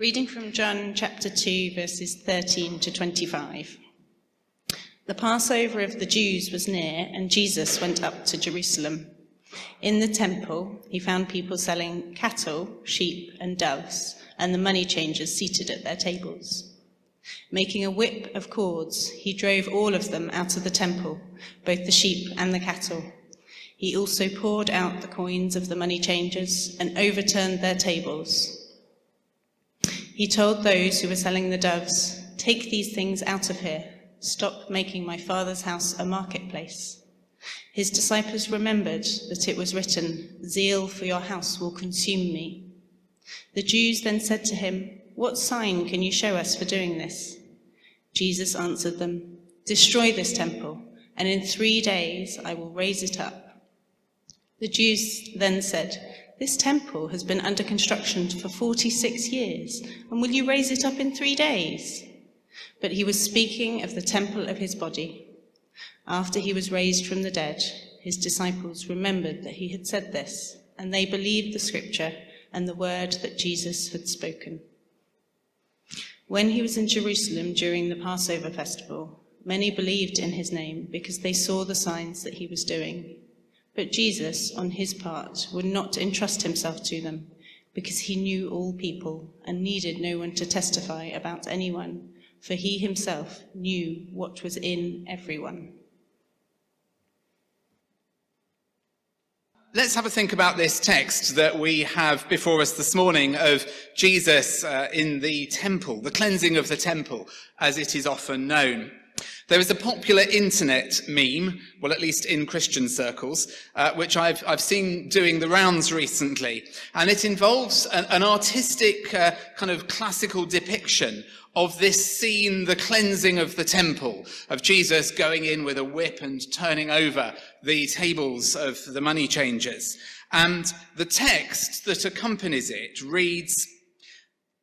Reading from John chapter 2, verses 13 to 25. The Passover of the Jews was near, and Jesus went up to Jerusalem. In the temple, he found people selling cattle, sheep, and doves, and the money changers seated at their tables. Making a whip of cords, he drove all of them out of the temple, both the sheep and the cattle. He also poured out the coins of the money changers and overturned their tables. He told those who were selling the doves, Take these things out of here. Stop making my father's house a marketplace. His disciples remembered that it was written, Zeal for your house will consume me. The Jews then said to him, What sign can you show us for doing this? Jesus answered them, Destroy this temple, and in three days I will raise it up. The Jews then said, this temple has been under construction for 46 years, and will you raise it up in three days? But he was speaking of the temple of his body. After he was raised from the dead, his disciples remembered that he had said this, and they believed the scripture and the word that Jesus had spoken. When he was in Jerusalem during the Passover festival, many believed in his name because they saw the signs that he was doing. But Jesus, on his part, would not entrust himself to them, because he knew all people and needed no one to testify about anyone, for he himself knew what was in everyone. Let's have a think about this text that we have before us this morning of Jesus uh, in the temple, the cleansing of the temple, as it is often known. There is a popular internet meme, well, at least in Christian circles, uh, which I've, I've seen doing the rounds recently. And it involves an, an artistic, uh, kind of classical depiction of this scene, the cleansing of the temple, of Jesus going in with a whip and turning over the tables of the money changers. And the text that accompanies it reads,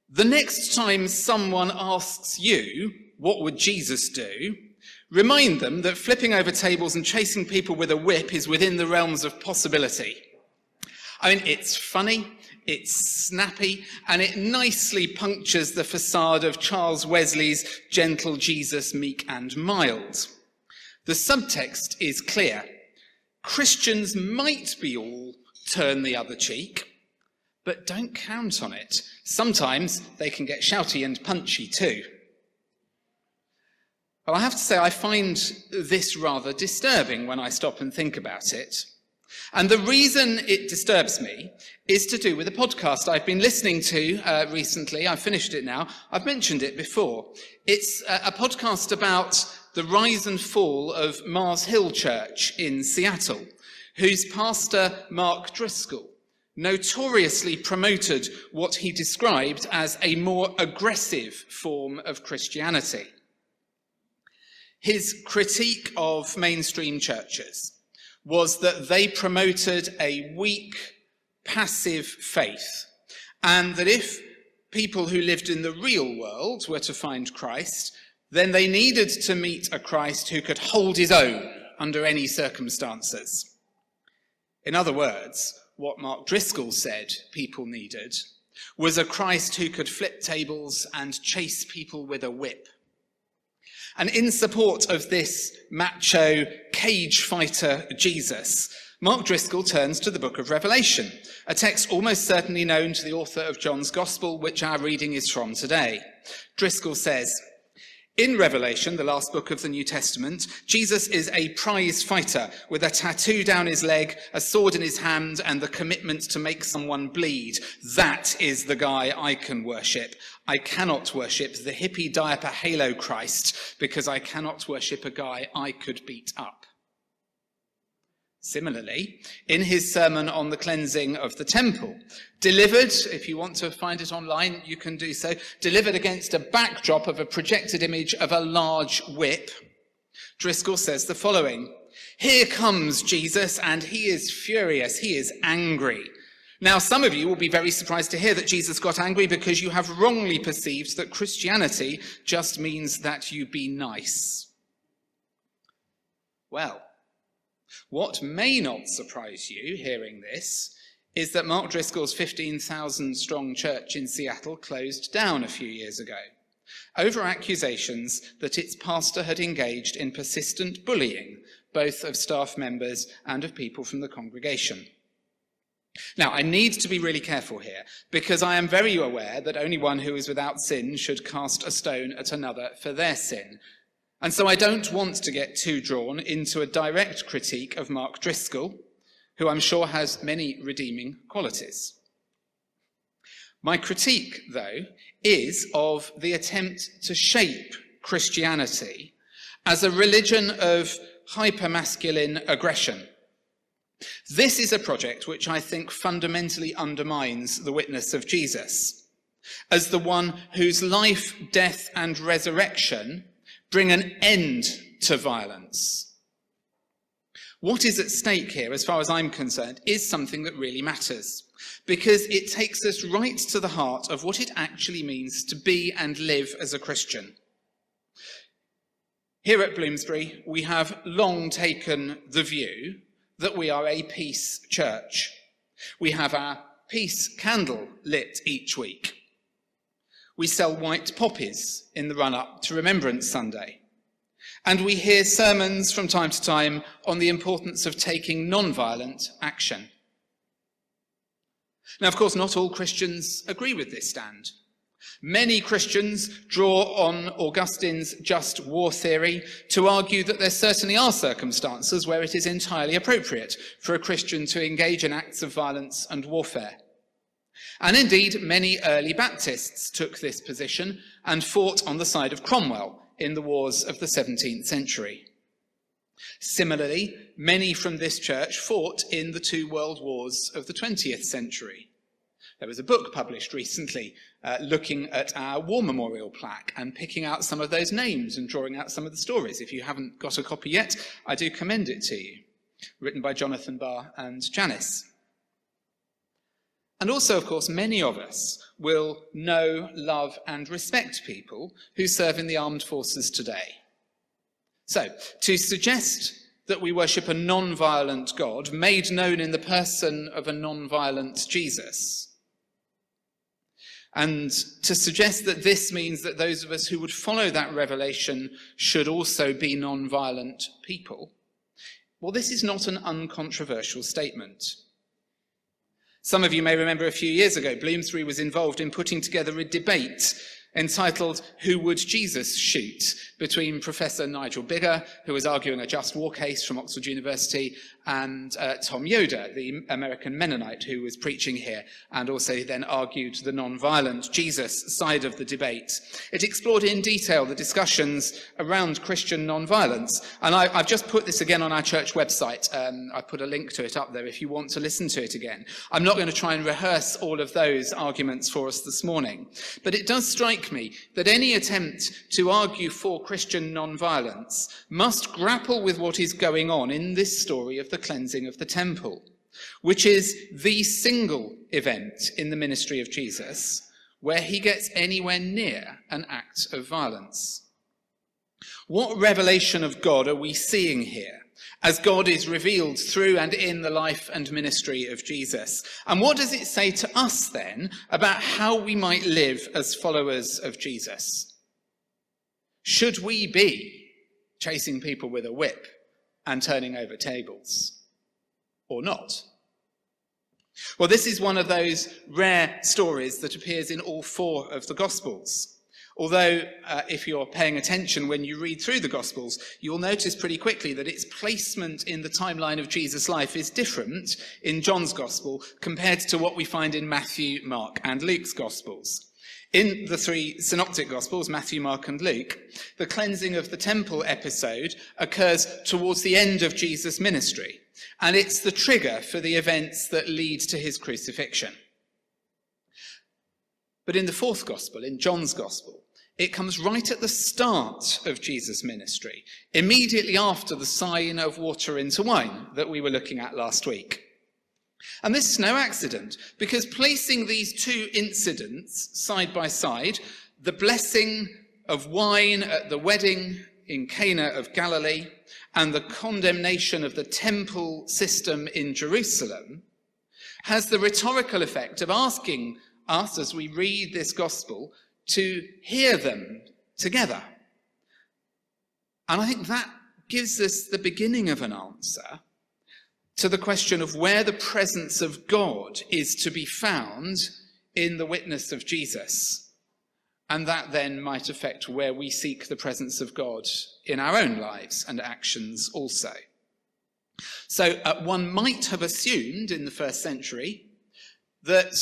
The next time someone asks you, what would Jesus do? Remind them that flipping over tables and chasing people with a whip is within the realms of possibility. I mean, it's funny, it's snappy, and it nicely punctures the facade of Charles Wesley's gentle Jesus, meek and mild. The subtext is clear. Christians might be all turn the other cheek, but don't count on it. Sometimes they can get shouty and punchy too. Well, I have to say, I find this rather disturbing when I stop and think about it. And the reason it disturbs me is to do with a podcast I've been listening to uh, recently. I've finished it now. I've mentioned it before. It's a, a podcast about the rise and fall of Mars Hill Church in Seattle, whose pastor, Mark Driscoll, notoriously promoted what he described as a more aggressive form of Christianity. His critique of mainstream churches was that they promoted a weak, passive faith, and that if people who lived in the real world were to find Christ, then they needed to meet a Christ who could hold his own under any circumstances. In other words, what Mark Driscoll said people needed was a Christ who could flip tables and chase people with a whip. And in support of this macho cage fighter Jesus, Mark Driscoll turns to the book of Revelation, a text almost certainly known to the author of John's Gospel, which our reading is from today. Driscoll says, in Revelation, the last book of the New Testament, Jesus is a prize fighter with a tattoo down his leg, a sword in his hand, and the commitment to make someone bleed. That is the guy I can worship. I cannot worship the hippie diaper halo Christ because I cannot worship a guy I could beat up. Similarly, in his sermon on the cleansing of the temple, delivered, if you want to find it online, you can do so, delivered against a backdrop of a projected image of a large whip, Driscoll says the following Here comes Jesus, and he is furious, he is angry. Now, some of you will be very surprised to hear that Jesus got angry because you have wrongly perceived that Christianity just means that you be nice. Well, what may not surprise you hearing this is that Mark Driscoll's 15,000 strong church in Seattle closed down a few years ago over accusations that its pastor had engaged in persistent bullying, both of staff members and of people from the congregation. Now, I need to be really careful here because I am very aware that only one who is without sin should cast a stone at another for their sin. And so I don't want to get too drawn into a direct critique of Mark Driscoll, who I'm sure has many redeeming qualities. My critique, though, is of the attempt to shape Christianity as a religion of hypermasculine aggression this is a project which I think fundamentally undermines the witness of Jesus as the one whose life, death, and resurrection bring an end to violence. What is at stake here, as far as I'm concerned, is something that really matters because it takes us right to the heart of what it actually means to be and live as a Christian. Here at Bloomsbury, we have long taken the view that we are a peace church. We have our peace candle lit each week. We sell white poppies in the run up to Remembrance Sunday. And we hear sermons from time to time on the importance of taking non-violent action. Now, of course, not all Christians agree with this stand. Many Christians draw on Augustine's just war theory to argue that there certainly are circumstances where it is entirely appropriate for a Christian to engage in acts of violence and warfare. And indeed, many early Baptists took this position and fought on the side of Cromwell in the wars of the 17th century. Similarly, many from this church fought in the two world wars of the 20th century. There was a book published recently uh, looking at our war memorial plaque and picking out some of those names and drawing out some of the stories. If you haven't got a copy yet, I do commend it to you. Written by Jonathan Barr and Janice. And also, of course, many of us will know, love, and respect people who serve in the armed forces today. So, to suggest that we worship a non violent God made known in the person of a non violent Jesus and to suggest that this means that those of us who would follow that revelation should also be non-violent people, well, this is not an uncontroversial statement. Some of you may remember a few years ago, Bloomsbury was involved in putting together a debate entitled Who Would Jesus Shoot? between Professor Nigel Biggar, who was arguing a just war case from Oxford University, and uh, Tom Yoder, the American Mennonite who was preaching here, and also then argued the non-violent Jesus side of the debate. It explored in detail the discussions around Christian non-violence, and I, have just put this again on our church website. Um, I've put a link to it up there if you want to listen to it again. I'm not going to try and rehearse all of those arguments for us this morning, but it does strike me that any attempt to argue for Christian non-violence must grapple with what is going on in this story of the cleansing of the temple, which is the single event in the ministry of Jesus where he gets anywhere near an act of violence. What revelation of God are we seeing here? as God is revealed through and in the life and ministry of Jesus. And what does it say to us then about how we might live as followers of Jesus? Should we be chasing people with a whip and turning over tables? Or not? Well, this is one of those rare stories that appears in all four of the Gospels. Although, uh, if you're paying attention when you read through the Gospels, you'll notice pretty quickly that its placement in the timeline of Jesus' life is different in John's Gospel compared to what we find in Matthew, Mark, and Luke's Gospels. In the three synoptic gospels, Matthew, Mark, and Luke, the cleansing of the temple episode occurs towards the end of Jesus' ministry, and it's the trigger for the events that lead to his crucifixion. But in the fourth gospel, in John's gospel, it comes right at the start of Jesus' ministry, immediately after the sign of water into wine that we were looking at last week. And this is no accident, because placing these two incidents side by side, the blessing of wine at the wedding in Cana of Galilee and the condemnation of the temple system in Jerusalem, has the rhetorical effect of asking us as we read this gospel to hear them together. And I think that gives us the beginning of an answer to the question of where the presence of God is to be found in the witness of Jesus. And that then might affect where we seek the presence of God in our own lives and actions also. So uh, one might have assumed in the first century that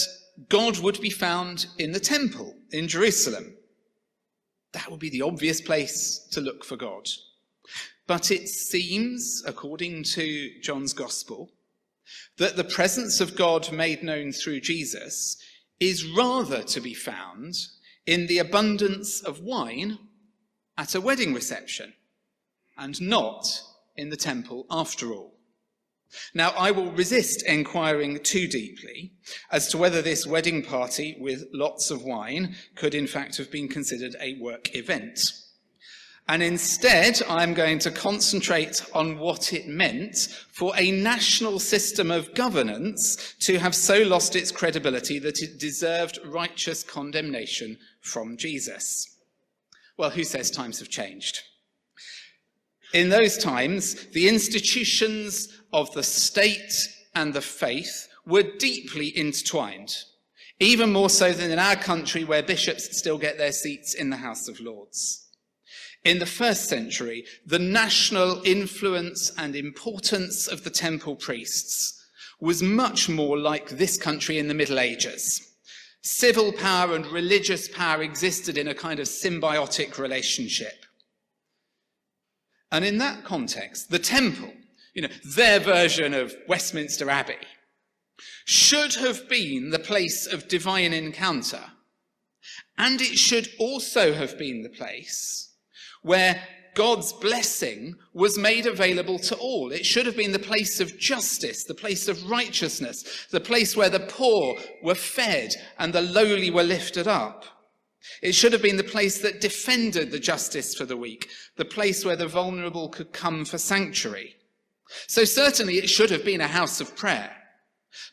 God would be found in the temple in Jerusalem. That would be the obvious place to look for God. But it seems, according to John's Gospel, that the presence of God made known through Jesus is rather to be found in the abundance of wine at a wedding reception and not in the temple after all. Now, I will resist enquiring too deeply as to whether this wedding party with lots of wine could in fact have been considered a work event. And instead, I'm going to concentrate on what it meant for a national system of governance to have so lost its credibility that it deserved righteous condemnation from Jesus. Well, who says times have changed? In those times, the institutions of the state and the faith were deeply intertwined, even more so than in our country where bishops still get their seats in the House of Lords. In the first century, the national influence and importance of the temple priests was much more like this country in the Middle Ages. Civil power and religious power existed in a kind of symbiotic relationship. And in that context, the temple, you know, their version of Westminster Abbey, should have been the place of divine encounter. And it should also have been the place where God's blessing was made available to all. It should have been the place of justice, the place of righteousness, the place where the poor were fed and the lowly were lifted up. It should have been the place that defended the justice for the weak, the place where the vulnerable could come for sanctuary. So certainly it should have been a house of prayer.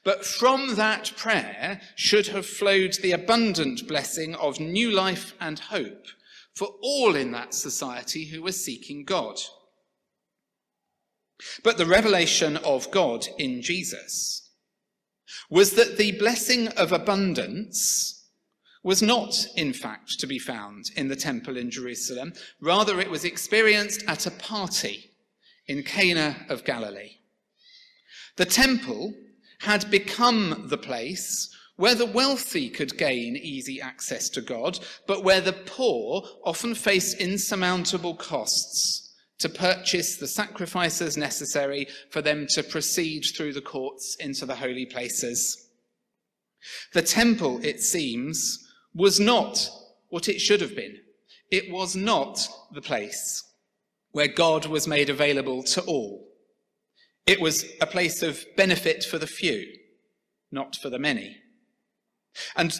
But from that prayer should have flowed the abundant blessing of new life and hope for all in that society who were seeking God. But the revelation of God in Jesus was that the blessing of abundance was not, in fact, to be found in the temple in Jerusalem. Rather, it was experienced at a party in Cana of Galilee. The temple had become the place where the wealthy could gain easy access to God, but where the poor often face insurmountable costs to purchase the sacrifices necessary for them to proceed through the courts into the holy places. The temple, it seems, was not what it should have been. It was not the place where God was made available to all. It was a place of benefit for the few, not for the many. And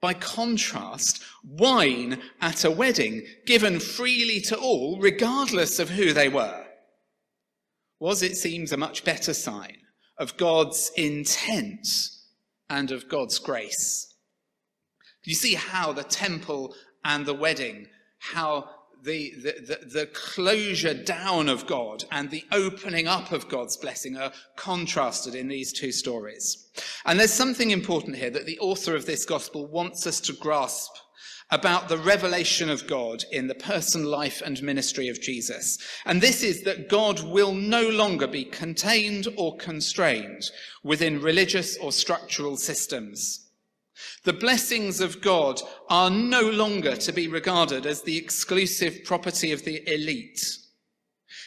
by contrast, wine at a wedding, given freely to all, regardless of who they were, was, it seems, a much better sign of God's intent and of God's grace. You see how the temple and the wedding, how the, the, the, closure down of God and the opening up of God's blessing are contrasted in these two stories. And there's something important here that the author of this gospel wants us to grasp about the revelation of God in the person, life, and ministry of Jesus. And this is that God will no longer be contained or constrained within religious or structural systems. The blessings of God are no longer to be regarded as the exclusive property of the elite.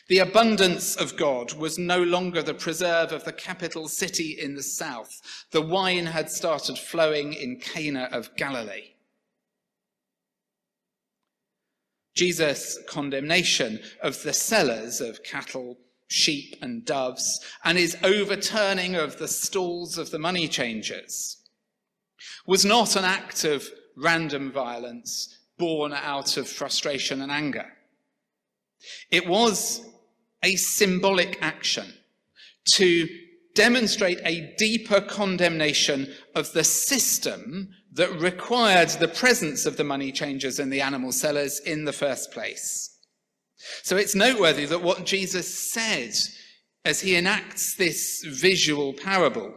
The abundance of God was no longer the preserve of the capital city in the south. The wine had started flowing in Cana of Galilee. Jesus' condemnation of the sellers of cattle, sheep, and doves, and his overturning of the stalls of the money changers was not an act of random violence born out of frustration and anger. It was a symbolic action to demonstrate a deeper condemnation of the system that required the presence of the money changers and the animal sellers in the first place. So it's noteworthy that what Jesus said as he enacts this visual parable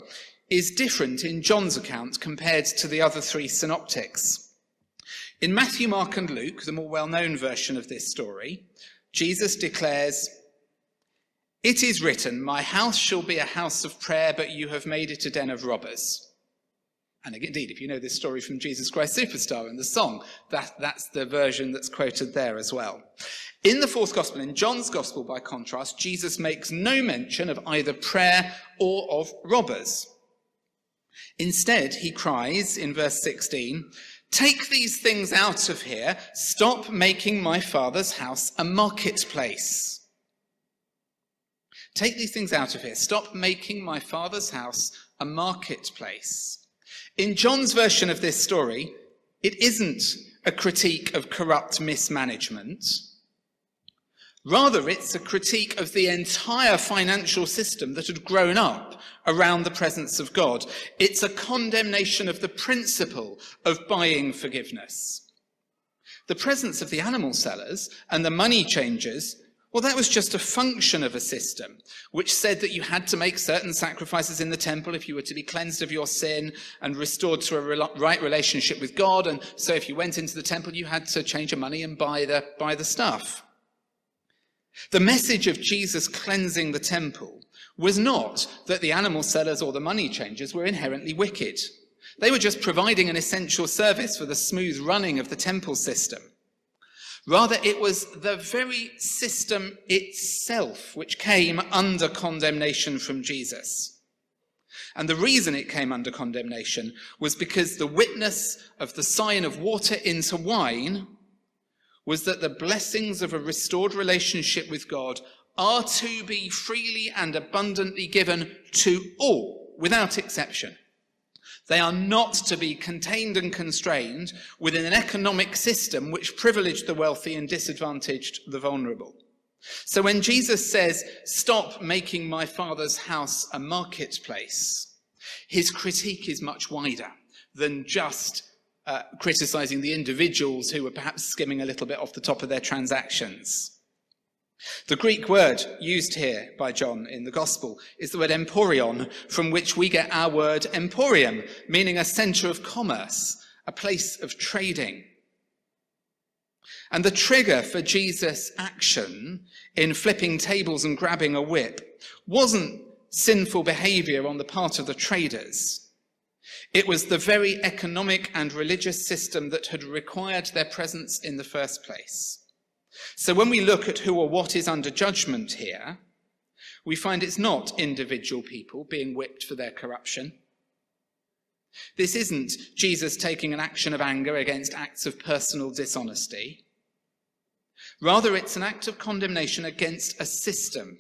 is different in John's account compared to the other three synoptics. In Matthew, Mark, and Luke, the more well known version of this story, Jesus declares, It is written, My house shall be a house of prayer, but you have made it a den of robbers. And indeed, if you know this story from Jesus Christ Superstar and the song, that, that's the version that's quoted there as well. In the fourth gospel, in John's gospel by contrast, Jesus makes no mention of either prayer or of robbers. Instead, he cries in verse 16, Take these things out of here. Stop making my father's house a marketplace. Take these things out of here. Stop making my father's house a marketplace. In John's version of this story, it isn't a critique of corrupt mismanagement. Rather, it's a critique of the entire financial system that had grown up around the presence of God. It's a condemnation of the principle of buying forgiveness. The presence of the animal sellers and the money changers, well, that was just a function of a system which said that you had to make certain sacrifices in the temple if you were to be cleansed of your sin and restored to a right relationship with God. And so if you went into the temple, you had to change your money and buy the, buy the stuff. The message of Jesus cleansing the temple was not that the animal sellers or the money changers were inherently wicked. They were just providing an essential service for the smooth running of the temple system. Rather, it was the very system itself which came under condemnation from Jesus. And the reason it came under condemnation was because the witness of the sign of water into wine was that the blessings of a restored relationship with God are to be freely and abundantly given to all, without exception. They are not to be contained and constrained within an economic system which privileged the wealthy and disadvantaged the vulnerable. So when Jesus says, Stop making my Father's house a marketplace, his critique is much wider than just uh, criticizing the individuals who were perhaps skimming a little bit off the top of their transactions. The Greek word used here by John in the Gospel is the word emporion, from which we get our word emporium, meaning a center of commerce, a place of trading. And the trigger for Jesus' action in flipping tables and grabbing a whip wasn't sinful behavior on the part of the traders. It was the very economic and religious system that had required their presence in the first place. So when we look at who or what is under judgment here, we find it's not individual people being whipped for their corruption. This isn't Jesus taking an action of anger against acts of personal dishonesty. Rather, it's an act of condemnation against a system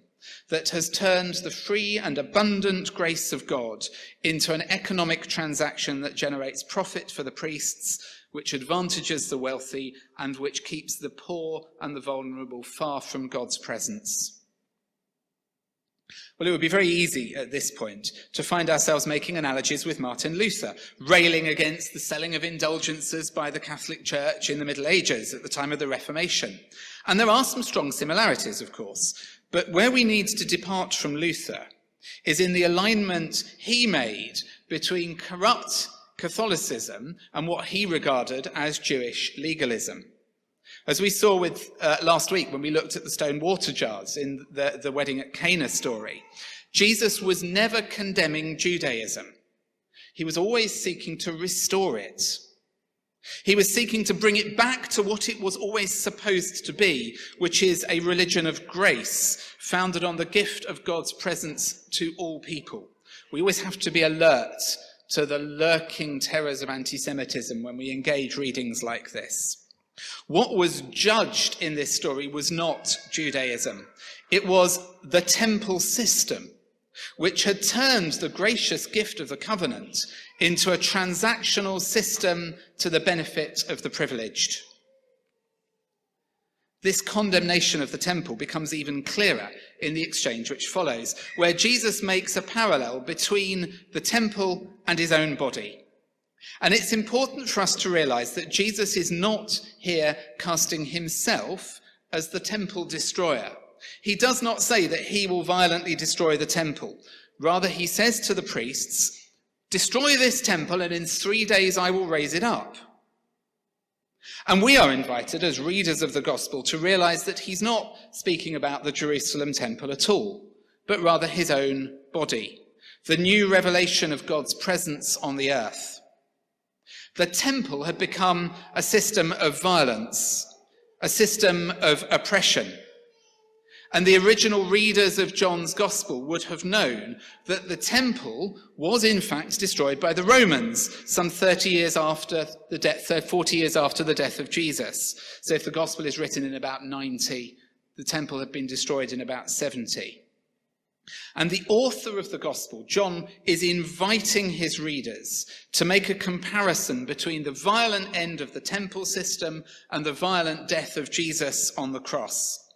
that has turned the free and abundant grace of God into an economic transaction that generates profit for the priests, which advantages the wealthy, and which keeps the poor and the vulnerable far from God's presence. Well, it would be very easy at this point to find ourselves making analogies with Martin Luther, railing against the selling of indulgences by the Catholic Church in the Middle Ages at the time of the Reformation. And there are some strong similarities, of course. But where we need to depart from Luther is in the alignment he made between corrupt Catholicism and what he regarded as Jewish legalism. As we saw with uh, last week when we looked at the stone water jars in the, the wedding at Cana story, Jesus was never condemning Judaism. He was always seeking to restore it. He was seeking to bring it back to what it was always supposed to be, which is a religion of grace, founded on the gift of God's presence to all people. We always have to be alert to the lurking terrors of anti Semitism when we engage readings like this. What was judged in this story was not Judaism, it was the temple system, which had turned the gracious gift of the covenant into a transactional system to the benefit of the privileged. This condemnation of the temple becomes even clearer in the exchange which follows, where Jesus makes a parallel between the temple and his own body. And it's important for us to realize that Jesus is not here casting himself as the temple destroyer. He does not say that he will violently destroy the temple. Rather, he says to the priests, Destroy this temple, and in three days I will raise it up. And we are invited as readers of the gospel to realize that he's not speaking about the Jerusalem temple at all, but rather his own body, the new revelation of God's presence on the earth. The temple had become a system of violence, a system of oppression. And the original readers of John's Gospel would have known that the temple was in fact destroyed by the Romans some 30 years after the death, 40 years after the death of Jesus. So if the Gospel is written in about 90, the temple had been destroyed in about 70. And the author of the Gospel, John, is inviting his readers to make a comparison between the violent end of the temple system and the violent death of Jesus on the cross.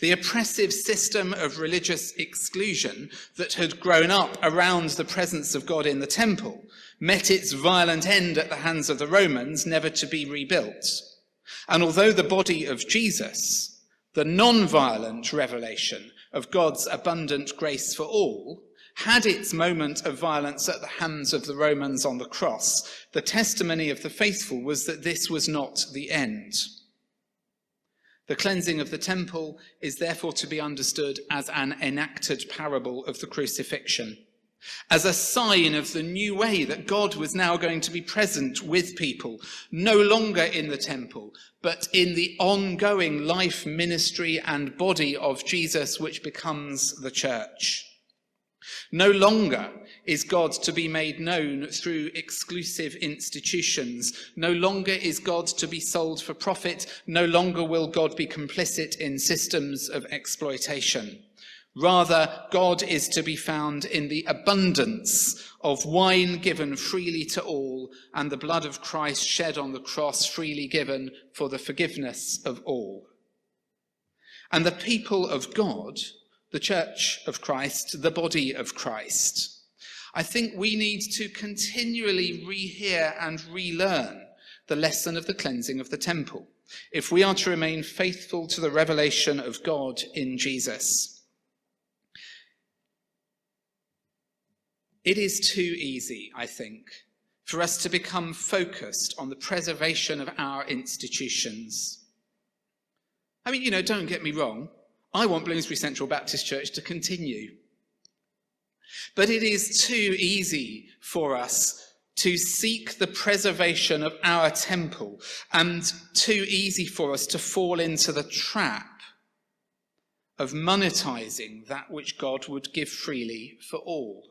The oppressive system of religious exclusion that had grown up around the presence of God in the temple met its violent end at the hands of the Romans, never to be rebuilt. And although the body of Jesus, the non violent revelation of God's abundant grace for all, had its moment of violence at the hands of the Romans on the cross, the testimony of the faithful was that this was not the end. The cleansing of the temple is therefore to be understood as an enacted parable of the crucifixion, as a sign of the new way that God was now going to be present with people, no longer in the temple, but in the ongoing life, ministry, and body of Jesus, which becomes the church. No longer is God to be made known through exclusive institutions. No longer is God to be sold for profit. No longer will God be complicit in systems of exploitation. Rather, God is to be found in the abundance of wine given freely to all and the blood of Christ shed on the cross freely given for the forgiveness of all. And the people of God the church of Christ, the body of Christ. I think we need to continually rehear and relearn the lesson of the cleansing of the temple if we are to remain faithful to the revelation of God in Jesus. It is too easy, I think, for us to become focused on the preservation of our institutions. I mean, you know, don't get me wrong. I want Bloomsbury Central Baptist Church to continue. But it is too easy for us to seek the preservation of our temple and too easy for us to fall into the trap of monetizing that which God would give freely for all.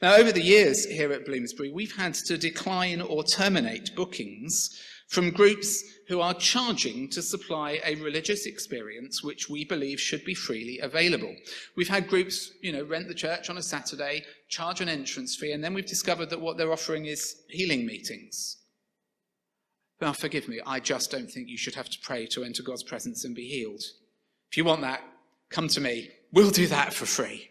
Now, over the years here at Bloomsbury, we've had to decline or terminate bookings from groups who are charging to supply a religious experience which we believe should be freely available. We've had groups, you know, rent the church on a Saturday, charge an entrance fee, and then we've discovered that what they're offering is healing meetings. Now, forgive me, I just don't think you should have to pray to enter God's presence and be healed. If you want that, come to me. We'll do that for free.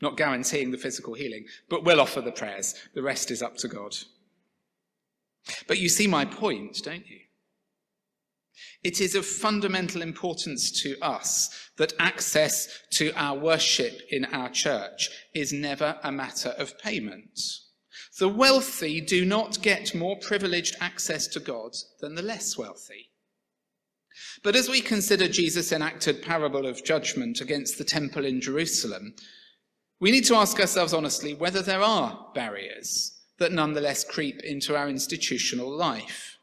Not guaranteeing the physical healing, but we'll offer the prayers. The rest is up to God. But you see my point, don't you? It is of fundamental importance to us that access to our worship in our church is never a matter of payment. The wealthy do not get more privileged access to God than the less wealthy. But as we consider Jesus' enacted parable of judgment against the temple in Jerusalem, we need to ask ourselves honestly whether there are barriers that nonetheless creep into our institutional life.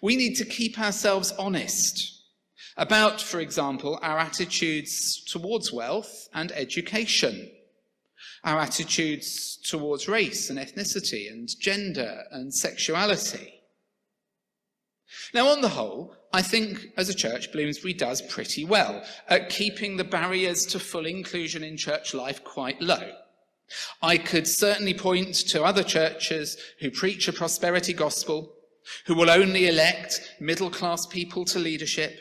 We need to keep ourselves honest about, for example, our attitudes towards wealth and education, our attitudes towards race and ethnicity and gender and sexuality. Now, on the whole, I think as a church, Bloomsbury does pretty well at keeping the barriers to full inclusion in church life quite low. I could certainly point to other churches who preach a prosperity gospel, who will only elect middle class people to leadership,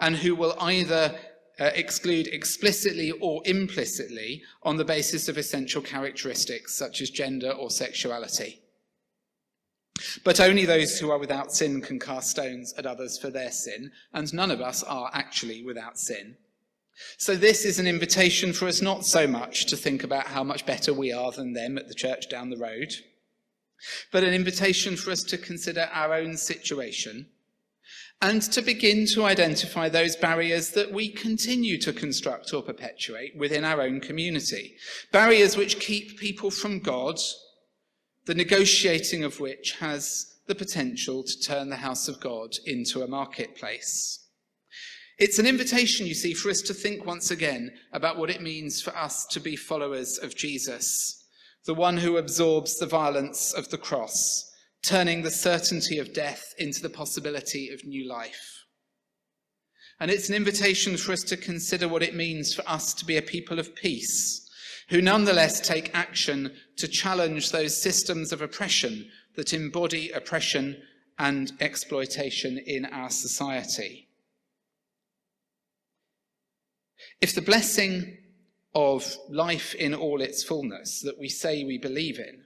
and who will either uh, exclude explicitly or implicitly on the basis of essential characteristics such as gender or sexuality. But only those who are without sin can cast stones at others for their sin, and none of us are actually without sin. So, this is an invitation for us not so much to think about how much better we are than them at the church down the road, but an invitation for us to consider our own situation and to begin to identify those barriers that we continue to construct or perpetuate within our own community. Barriers which keep people from God, the negotiating of which has the potential to turn the house of God into a marketplace. It's an invitation, you see, for us to think once again about what it means for us to be followers of Jesus, the one who absorbs the violence of the cross, turning the certainty of death into the possibility of new life. And it's an invitation for us to consider what it means for us to be a people of peace, who nonetheless take action to challenge those systems of oppression that embody oppression and exploitation in our society. If the blessing of life in all its fullness that we say we believe in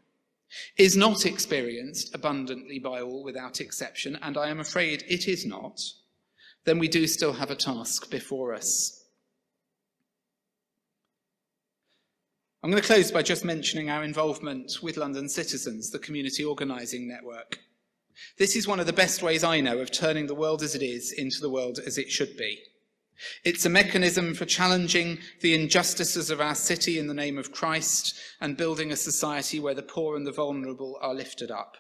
is not experienced abundantly by all without exception, and I am afraid it is not, then we do still have a task before us. I'm going to close by just mentioning our involvement with London Citizens, the community organising network. This is one of the best ways I know of turning the world as it is into the world as it should be. It's a mechanism for challenging the injustices of our city in the name of Christ and building a society where the poor and the vulnerable are lifted up.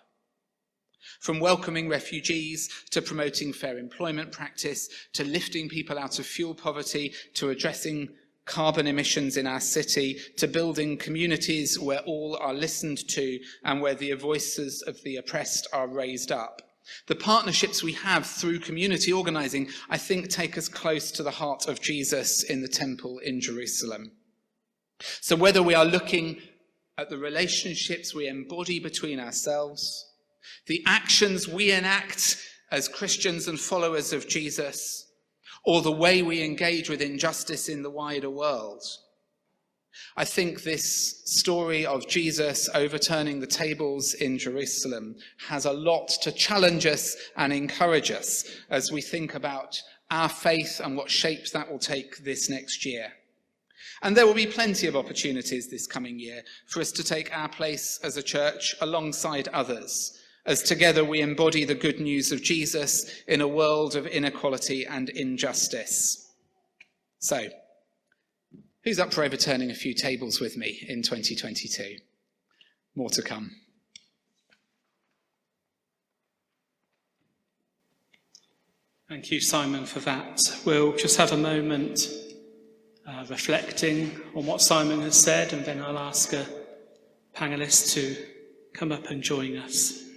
From welcoming refugees to promoting fair employment practice to lifting people out of fuel poverty to addressing carbon emissions in our city to building communities where all are listened to and where the voices of the oppressed are raised up. The partnerships we have through community organizing, I think, take us close to the heart of Jesus in the temple in Jerusalem. So, whether we are looking at the relationships we embody between ourselves, the actions we enact as Christians and followers of Jesus, or the way we engage with injustice in the wider world, I think this story of Jesus overturning the tables in Jerusalem has a lot to challenge us and encourage us as we think about our faith and what shapes that will take this next year. And there will be plenty of opportunities this coming year for us to take our place as a church alongside others, as together we embody the good news of Jesus in a world of inequality and injustice. So, Who's up for overturning a few tables with me in 2022? More to come. Thank you, Simon, for that. We'll just have a moment uh, reflecting on what Simon has said, and then I'll ask a panelist to come up and join us.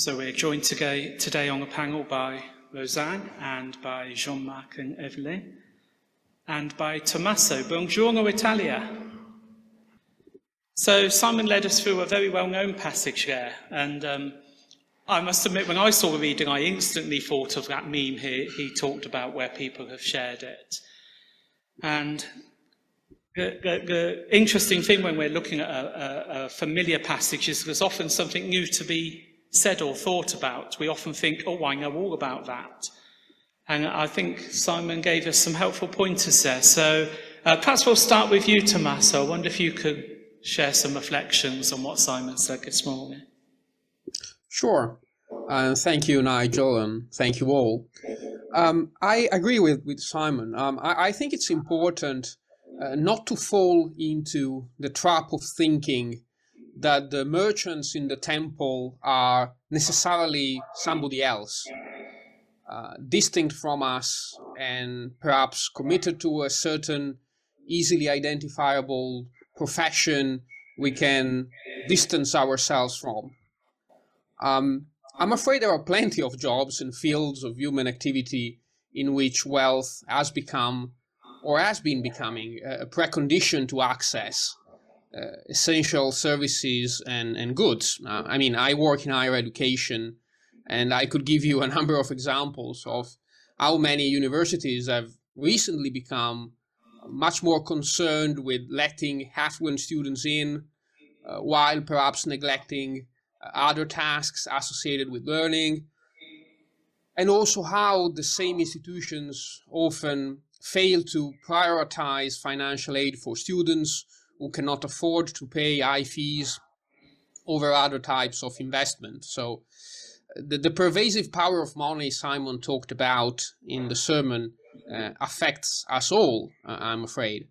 So we're joined today, today on the panel by Roseanne and by Jean-Marc and Evelyn and by Tommaso. Buongiorno Italia. So Simon led us through a very well-known passage there and um, I must admit when I saw the reading I instantly thought of that meme he, he talked about where people have shared it. And the, the, the interesting thing when we're looking at a, a, a familiar passage is there's often something new to be said or thought about, we often think, oh, I know all about that. And I think Simon gave us some helpful pointers there. So uh, perhaps we'll start with you, Tommaso. I wonder if you could share some reflections on what Simon said this morning. Sure. Uh, thank you, Nigel, and thank you all. Um, I agree with, with Simon. Um, I, I, think it's important uh, not to fall into the trap of thinking that the merchants in the temple are necessarily somebody else, uh, distinct from us and perhaps committed to a certain easily identifiable profession we can distance ourselves from. Um, I'm afraid there are plenty of jobs and fields of human activity in which wealth has become or has been becoming a precondition to access uh, essential services and, and goods. Uh, I mean, I work in higher education, and I could give you a number of examples of how many universities have recently become much more concerned with letting affluent students in uh, while perhaps neglecting other tasks associated with learning. And also how the same institutions often fail to prioritize financial aid for students who cannot afford to pay high fees over other types of investment. So the, the pervasive power of money Simon talked about in the sermon uh, affects us all, uh, I'm afraid.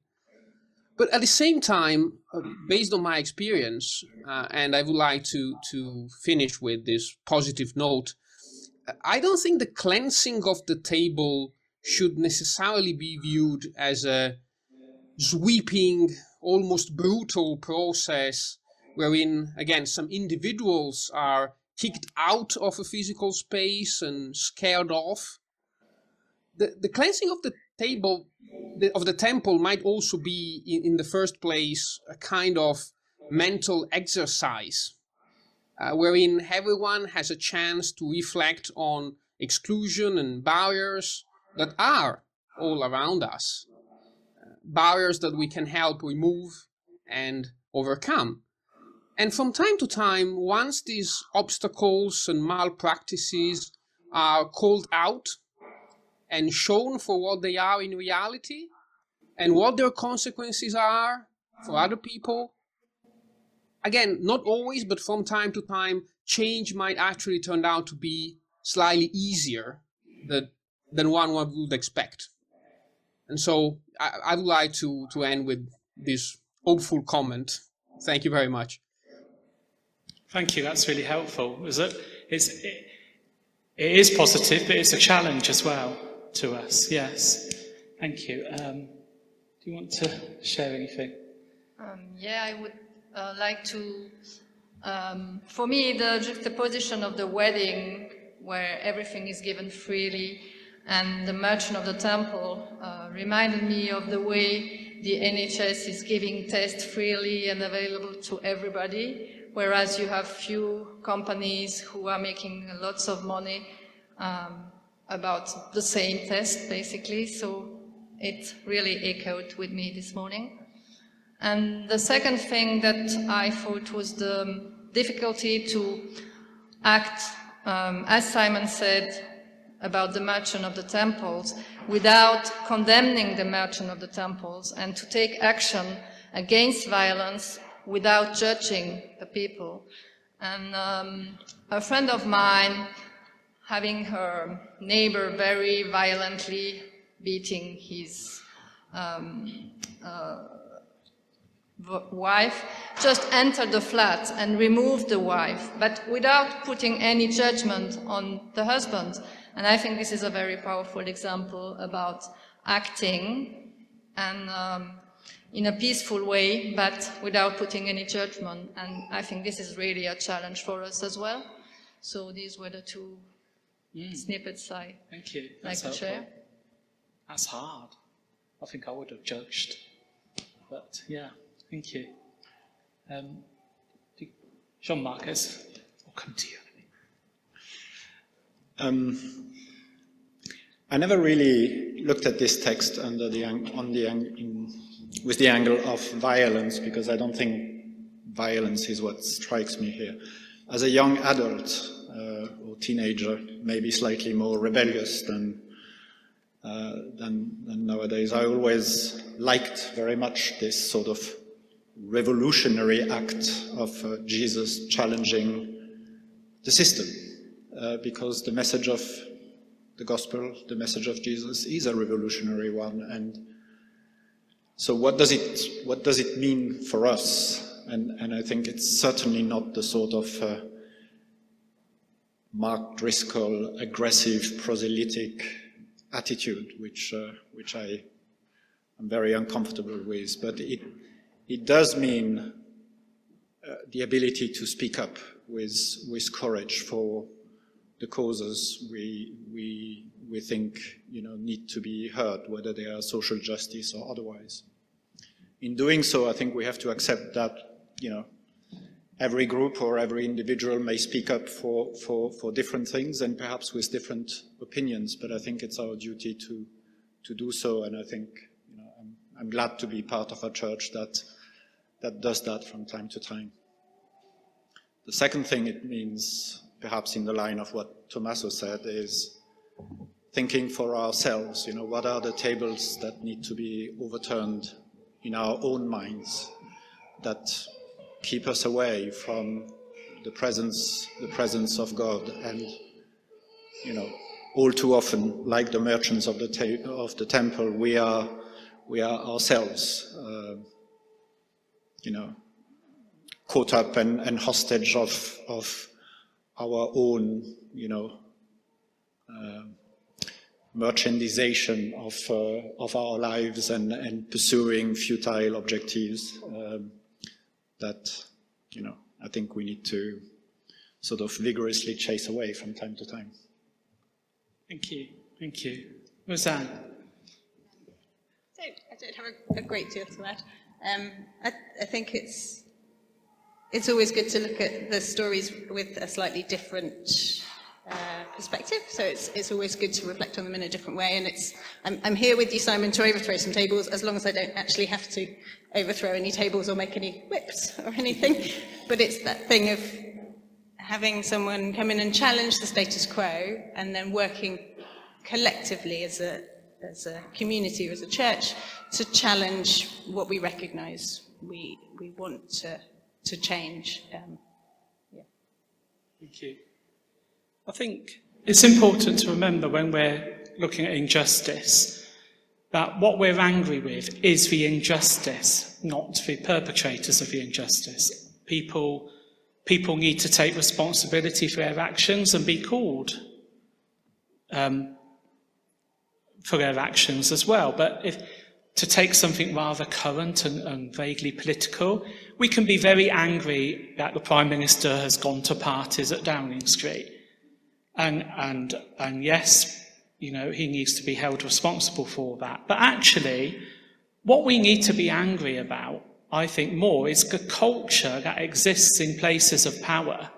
But at the same time, uh, based on my experience, uh, and I would like to, to finish with this positive note, I don't think the cleansing of the table should necessarily be viewed as a sweeping, almost brutal process wherein, again, some individuals are kicked out of a physical space and scared off. The, the cleansing of the table, the, of the temple, might also be, in, in the first place, a kind of mental exercise, uh, wherein everyone has a chance to reflect on exclusion and barriers that are all around us, barriers that we can help remove and overcome. And from time to time, once these obstacles and malpractices are called out and shown for what they are in reality and what their consequences are for other people, again, not always, but from time to time, change might actually turn out to be slightly easier than, than one would expect. And so I, I would like to, to end with this hopeful comment. Thank you very much. Thank you. That's really helpful. Is it? It's, it, it is positive, but it's a challenge as well to us. Yes. Thank you. Um, do you want to share anything? Um, yeah, I would uh, like to. Um, for me, the juxtaposition of the wedding, where everything is given freely, and the merchant of the temple uh, reminded me of the way the NHS is giving tests freely and available to everybody whereas you have few companies who are making lots of money um, about the same test, basically. So it really echoed with me this morning. And the second thing that I thought was the difficulty to act, um, as Simon said, about the merchant of the temples without condemning the merchant of the temples and to take action against violence without judging the people. And um, a friend of mine, having her neighbor very violently beating his um, uh, wife, just entered the flat and removed the wife, but without putting any judgment on the husband. And I think this is a very powerful example about acting and um, in a peaceful way, but without putting any judgment. And I think this is really a challenge for us as well. So these were the two mm. snippets I Thank you. That's like to share. That's hard. I think I would have judged. But yeah, thank you. Um, Jean Marcus, I'll come to you. Um, I never really looked at this text under the on the in with the angle of violence, because I don't think violence is what strikes me here. As a young adult uh, or teenager, maybe slightly more rebellious than, uh, than, than nowadays, I always liked very much this sort of revolutionary act of uh, Jesus challenging the system, uh, because the message of the gospel, the message of Jesus is a revolutionary one, and so what does it, what does it mean for us? And, and I think it's certainly not the sort of uh, Mark Driscoll aggressive proselytic attitude, which, uh, which I am very uncomfortable with. But it, it does mean uh, the ability to speak up with, with courage for, the causes we, we, we think you know, need to be heard, whether they are social justice or otherwise. In doing so, I think we have to accept that you know, every group or every individual may speak up for, for, for different things and perhaps with different opinions, but I think it's our duty to, to do so, and I think you know, I'm, I'm glad to be part of a church that, that does that from time to time. The second thing it means, perhaps in the line of what Tommaso said, is thinking for ourselves, you know, what are the tables that need to be overturned in our own minds that keep us away from the presence, the presence of God. And, you know, all too often, like the merchants of the, ta- of the temple, we are, we are ourselves, uh, you know, caught up and, and hostage of, of our own, you know, uh, merchandization of, uh, of our lives and, and pursuing futile objectives. Um, that, you know, I think we need to sort of vigorously chase away from time to time. Thank you. Thank you. Roseanne. So I don't have a, a great deal to add. Um, I, I think it's it's always good to look at the stories with a slightly different uh, perspective. So it's, it's always good to reflect on them in a different way. And it's, I'm, I'm here with you, Simon, to overthrow some tables, as long as I don't actually have to overthrow any tables or make any whips or anything. But it's that thing of having someone come in and challenge the status quo and then working collectively as a, as a community or as a church to challenge what we recognize we, we want to, to change. Um, Thank you. I think it's important to remember when we're looking at injustice that what we're angry with is the injustice, not the perpetrators of the injustice. People, people need to take responsibility for their actions and be called um, for their actions as well. But if, to take something rather current and, and vaguely political, we can be very angry that the Prime Minister has gone to parties at Downing Street. And, and, and yes, you know, he needs to be held responsible for that. But actually, what we need to be angry about, I think more, is the culture that exists in places of power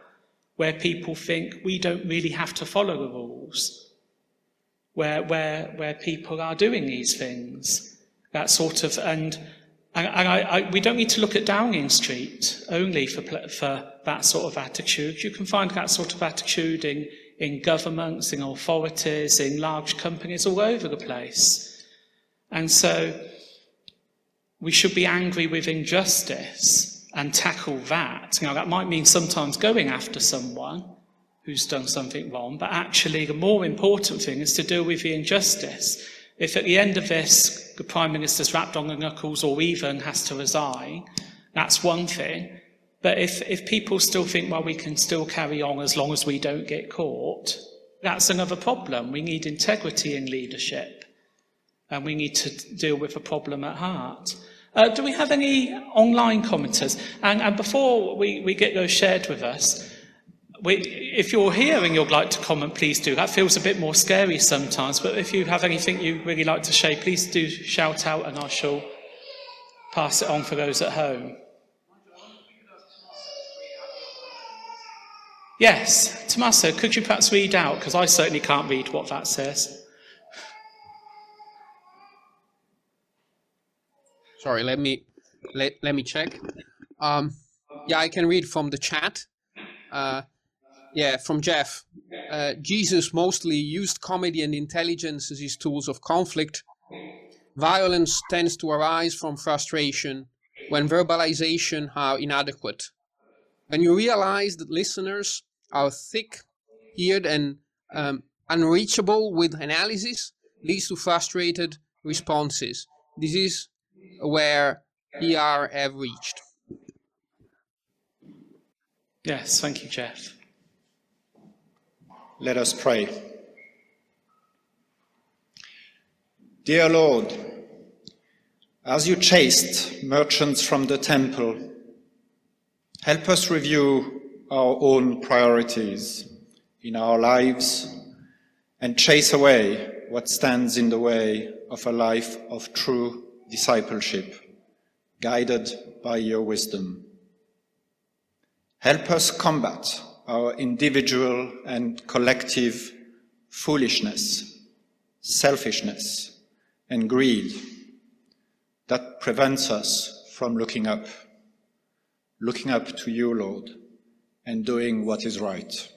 where people think we don't really have to follow the rules, where, where, where people are doing these things. That sort of, and, and, and I, I, we don't need to look at Downing Street only for, for that sort of attitude. You can find that sort of attitude in in governments, in authorities, in large companies all over the place. And so we should be angry with injustice and tackle that. Now, that might mean sometimes going after someone who's done something wrong, but actually, the more important thing is to deal with the injustice. If at the end of this, the Prime Minister's rapped on the knuckles or even has to resign, that's one thing. But if, if people still think, well, we can still carry on as long as we don't get caught, that's another problem. We need integrity in leadership, and we need to deal with the problem at heart. Uh, do we have any online commenters? And, and before we, we get those shared with us, we, if you're here and you'd like to comment, please do. That feels a bit more scary sometimes, but if you have anything you'd really like to share, please do shout out and I shall pass it on for those at home. Yes, Tommaso, could you perhaps read out? Because I certainly can't read what that says. Sorry, let me let, let me check. Um, yeah, I can read from the chat. Uh, yeah, from Jeff. Uh, Jesus mostly used comedy and intelligence as his tools of conflict. Violence tends to arise from frustration when verbalization are inadequate. When you realize that listeners are thick-eared and um, unreachable with analysis leads to frustrated responses. This is where ER have reached. Yes, thank you, Jeff. Let us pray. Dear Lord, as you chased merchants from the temple, help us review our own priorities in our lives and chase away what stands in the way of a life of true discipleship, guided by your wisdom. Help us combat our individual and collective foolishness, selfishness, and greed that prevents us from looking up, looking up to you, Lord, and doing what is right.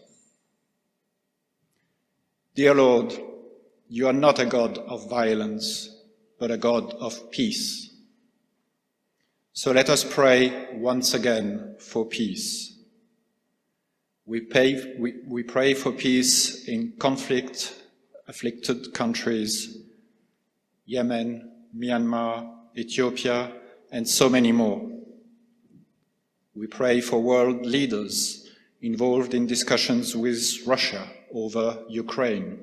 Dear Lord, you are not a God of violence, but a God of peace. So let us pray once again for peace. We, pay, we, we pray for peace in conflict afflicted countries, Yemen, Myanmar, Ethiopia, and so many more. We pray for world leaders involved in discussions with Russia over Ukraine.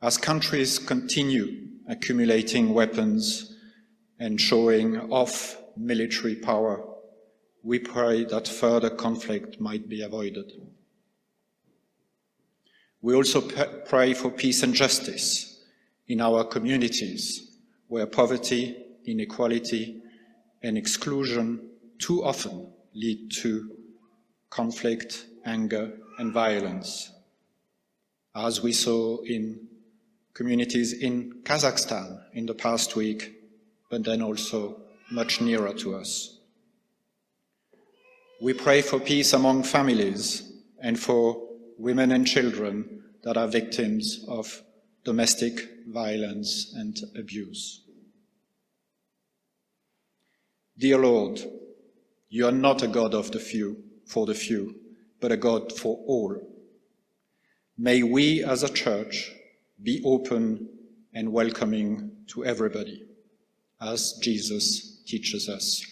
As countries continue accumulating weapons and showing off military power, we pray that further conflict might be avoided. We also pray for peace and justice in our communities where poverty, inequality, and exclusion too often lead to conflict, anger, and violence, as we saw in communities in Kazakhstan in the past week, but then also much nearer to us. We pray for peace among families and for women and children that are victims of domestic violence and abuse. Dear Lord, you are not a God of the few, for the few, but a God for all. May we as a church be open and welcoming to everybody, as Jesus teaches us.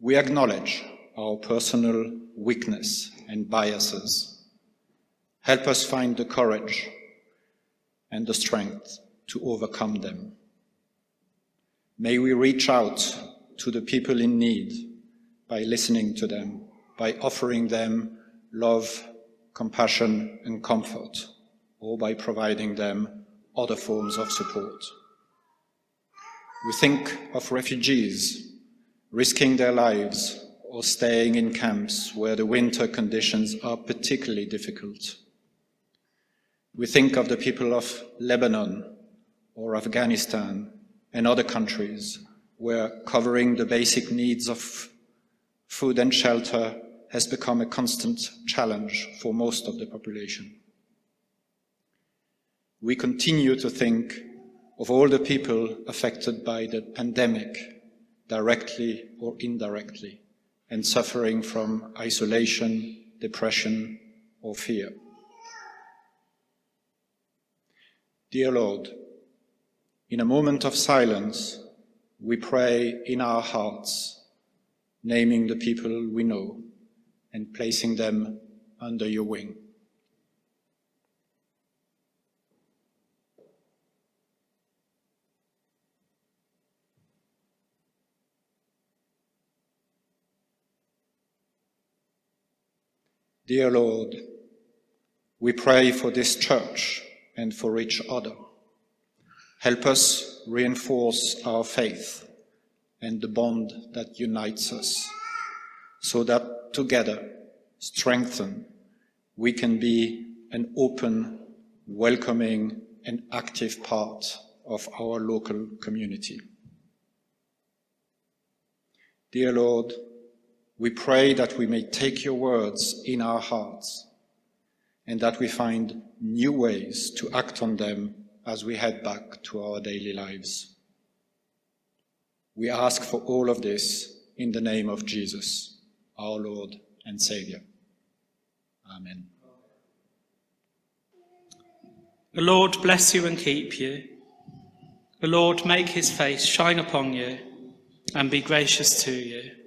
We acknowledge our personal weakness and biases. Help us find the courage and the strength to overcome them. May we reach out to the people in need by listening to them, by offering them love, compassion, and comfort, or by providing them other forms of support. We think of refugees risking their lives or staying in camps where the winter conditions are particularly difficult. We think of the people of Lebanon or Afghanistan and other countries where covering the basic needs of food and shelter has become a constant challenge for most of the population. We continue to think of all the people affected by the pandemic, directly or indirectly, and suffering from isolation, depression, or fear. Dear Lord, in a moment of silence, we pray in our hearts, naming the people we know and placing them under your wing. Dear Lord, we pray for this church and for each other. Help us reinforce our faith and the bond that unites us so that together, strengthened, we can be an open, welcoming, and active part of our local community. Dear Lord, we pray that we may take your words in our hearts and that we find new ways to act on them as we head back to our daily lives. We ask for all of this in the name of Jesus, our Lord and Savior. Amen. The Lord bless you and keep you. The Lord make his face shine upon you and be gracious to you.